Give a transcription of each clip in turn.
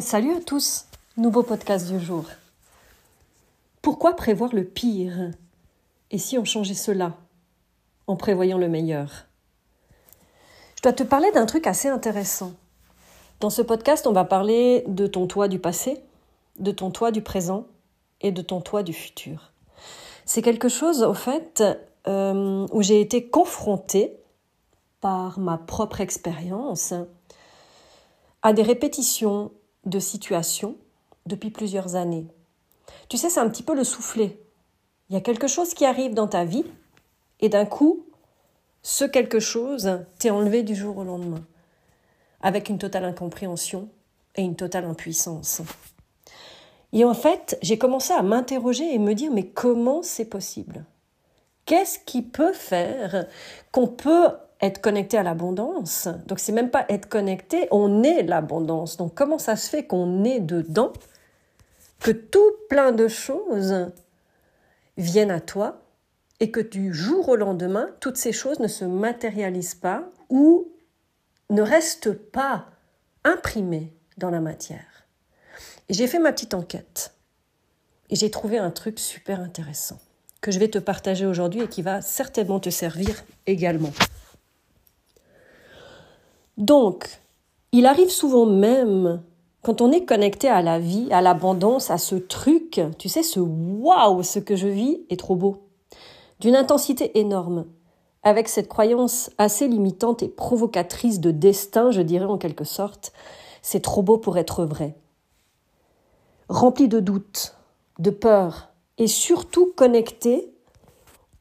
Salut à tous, nouveau podcast du jour. Pourquoi prévoir le pire? Et si on changeait cela en prévoyant le meilleur? Je dois te parler d'un truc assez intéressant. Dans ce podcast, on va parler de ton toit du passé, de ton toit du présent et de ton toit du futur. C'est quelque chose, au fait, euh, où j'ai été confrontée par ma propre expérience à des répétitions de situations depuis plusieurs années. Tu sais, c'est un petit peu le soufflet. Il y a quelque chose qui arrive dans ta vie et d'un coup, ce quelque chose t'est enlevé du jour au lendemain, avec une totale incompréhension et une totale impuissance. Et en fait, j'ai commencé à m'interroger et me dire, mais comment c'est possible? Qu'est-ce qui peut faire qu'on peut être connecté à l'abondance. Donc c'est même pas être connecté, on est l'abondance. Donc comment ça se fait qu'on est dedans, que tout plein de choses viennent à toi et que du jour au lendemain, toutes ces choses ne se matérialisent pas ou ne restent pas imprimées dans la matière? J'ai fait ma petite enquête et j'ai trouvé un truc super intéressant que je vais te partager aujourd'hui et qui va certainement te servir également. Donc, il arrive souvent même, quand on est connecté à la vie, à l'abondance, à ce truc, tu sais, ce waouh, ce que je vis est trop beau, d'une intensité énorme, avec cette croyance assez limitante et provocatrice de destin, je dirais en quelque sorte, c'est trop beau pour être vrai. Rempli de doutes, de peur, et surtout connecté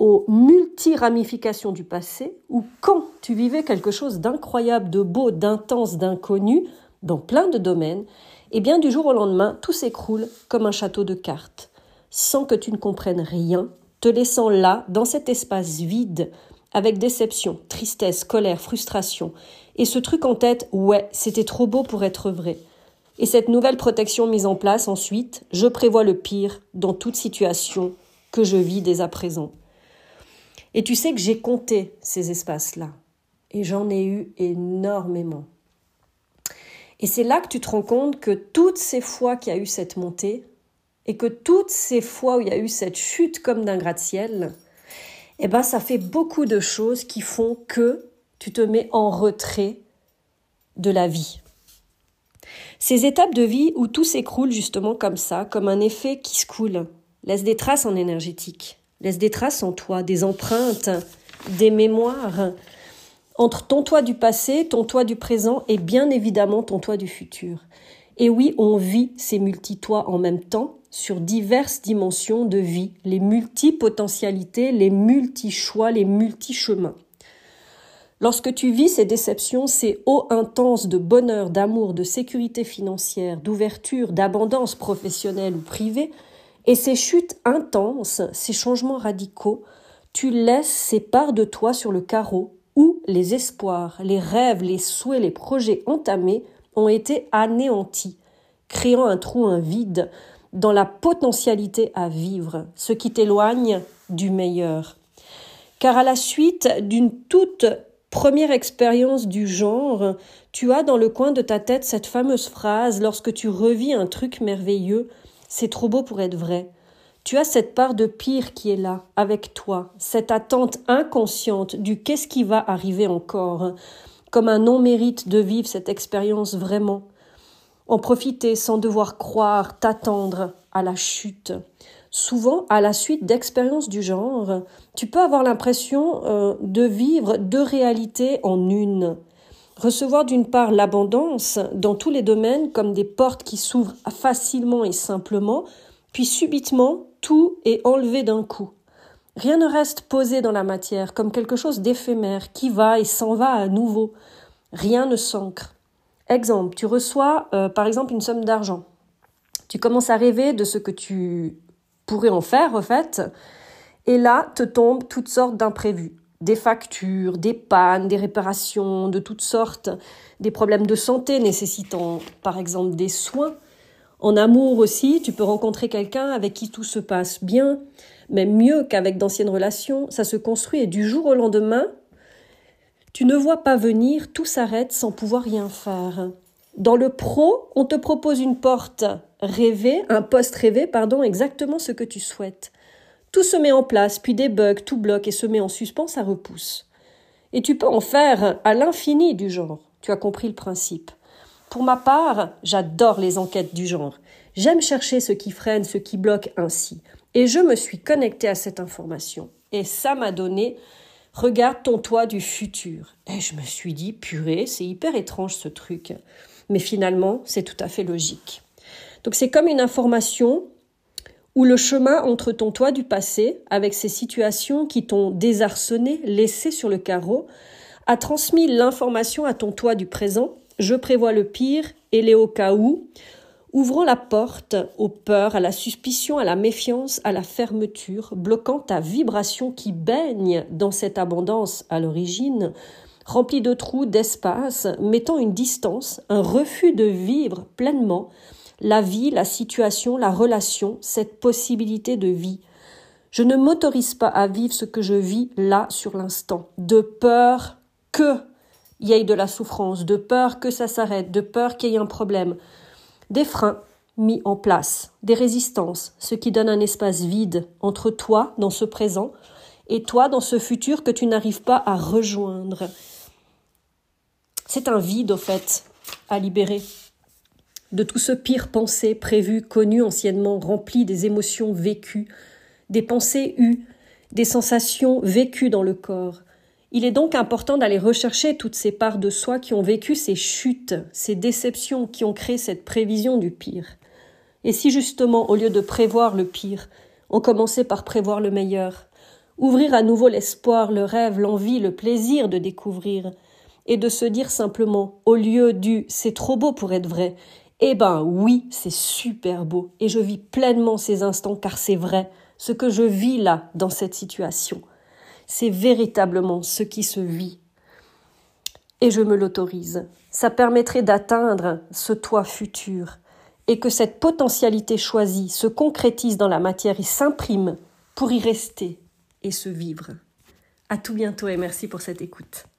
aux multi-ramifications du passé, où quand tu vivais quelque chose d'incroyable, de beau, d'intense, d'inconnu, dans plein de domaines, eh bien du jour au lendemain, tout s'écroule comme un château de cartes, sans que tu ne comprennes rien, te laissant là, dans cet espace vide, avec déception, tristesse, colère, frustration, et ce truc en tête, ouais, c'était trop beau pour être vrai. Et cette nouvelle protection mise en place ensuite, je prévois le pire dans toute situation que je vis dès à présent. Et tu sais que j'ai compté ces espaces-là. Et j'en ai eu énormément. Et c'est là que tu te rends compte que toutes ces fois qu'il y a eu cette montée, et que toutes ces fois où il y a eu cette chute comme d'un gratte-ciel, eh ben ça fait beaucoup de choses qui font que tu te mets en retrait de la vie. Ces étapes de vie où tout s'écroule justement comme ça, comme un effet qui se coule, laissent des traces en énergétique. Laisse des traces en toi, des empreintes, des mémoires entre ton toi du passé, ton toi du présent et bien évidemment ton toi du futur. Et oui, on vit ces multi-toits en même temps sur diverses dimensions de vie, les multipotentialités, les multi-choix, les multi-chemins. Lorsque tu vis ces déceptions, ces hauts intenses de bonheur, d'amour, de sécurité financière, d'ouverture, d'abondance professionnelle ou privée, et ces chutes intenses, ces changements radicaux, tu laisses ces parts de toi sur le carreau où les espoirs, les rêves, les souhaits, les projets entamés ont été anéantis, créant un trou, un vide dans la potentialité à vivre, ce qui t'éloigne du meilleur. Car à la suite d'une toute première expérience du genre, tu as dans le coin de ta tête cette fameuse phrase lorsque tu revis un truc merveilleux c'est trop beau pour être vrai. Tu as cette part de pire qui est là, avec toi, cette attente inconsciente du qu'est-ce qui va arriver encore, comme un non-mérite de vivre cette expérience vraiment. En profiter sans devoir croire, t'attendre à la chute. Souvent, à la suite d'expériences du genre, tu peux avoir l'impression euh, de vivre deux réalités en une. Recevoir d'une part l'abondance dans tous les domaines comme des portes qui s'ouvrent facilement et simplement, puis subitement tout est enlevé d'un coup. Rien ne reste posé dans la matière comme quelque chose d'éphémère qui va et s'en va à nouveau. Rien ne s'ancre. Exemple, tu reçois euh, par exemple une somme d'argent. Tu commences à rêver de ce que tu pourrais en faire, en fait, et là te tombent toutes sortes d'imprévus des factures, des pannes, des réparations de toutes sortes, des problèmes de santé nécessitant par exemple des soins. En amour aussi, tu peux rencontrer quelqu'un avec qui tout se passe bien, même mieux qu'avec d'anciennes relations, ça se construit et du jour au lendemain, tu ne vois pas venir, tout s'arrête sans pouvoir rien faire. Dans le pro, on te propose une porte rêvée, un poste rêvé, pardon, exactement ce que tu souhaites. Tout se met en place, puis des tout bloque et se met en suspens, ça repousse. Et tu peux en faire à l'infini du genre. Tu as compris le principe. Pour ma part, j'adore les enquêtes du genre. J'aime chercher ce qui freine, ce qui bloque ainsi. Et je me suis connectée à cette information. Et ça m'a donné Regarde ton toit du futur. Et je me suis dit, purée, c'est hyper étrange ce truc. Mais finalement, c'est tout à fait logique. Donc c'est comme une information où le chemin entre ton toit du passé, avec ces situations qui t'ont désarçonné, laissé sur le carreau, a transmis l'information à ton toit du présent. Je prévois le pire et les au cas où, ouvrant la porte aux peurs, à la suspicion, à la méfiance, à la fermeture, bloquant ta vibration qui baigne dans cette abondance à l'origine, remplie de trous, d'espace, mettant une distance, un refus de vivre pleinement la vie, la situation, la relation, cette possibilité de vie. Je ne m'autorise pas à vivre ce que je vis là sur l'instant, de peur que il y ait de la souffrance, de peur que ça s'arrête, de peur qu'il y ait un problème, des freins mis en place, des résistances, ce qui donne un espace vide entre toi dans ce présent et toi dans ce futur que tu n'arrives pas à rejoindre. C'est un vide, au fait, à libérer. De tout ce pire pensé, prévu, connu anciennement, rempli des émotions vécues, des pensées eues, des sensations vécues dans le corps, il est donc important d'aller rechercher toutes ces parts de soi qui ont vécu ces chutes, ces déceptions qui ont créé cette prévision du pire. Et si justement, au lieu de prévoir le pire, on commençait par prévoir le meilleur, ouvrir à nouveau l'espoir, le rêve, l'envie, le plaisir de découvrir, et de se dire simplement, au lieu du c'est trop beau pour être vrai, eh ben oui, c'est super beau, et je vis pleinement ces instants car c'est vrai, ce que je vis là, dans cette situation c'est véritablement ce qui se vit. Et je me l'autorise. Ça permettrait d'atteindre ce toi futur et que cette potentialité choisie se concrétise dans la matière et s'imprime pour y rester et se vivre. À tout bientôt et merci pour cette écoute.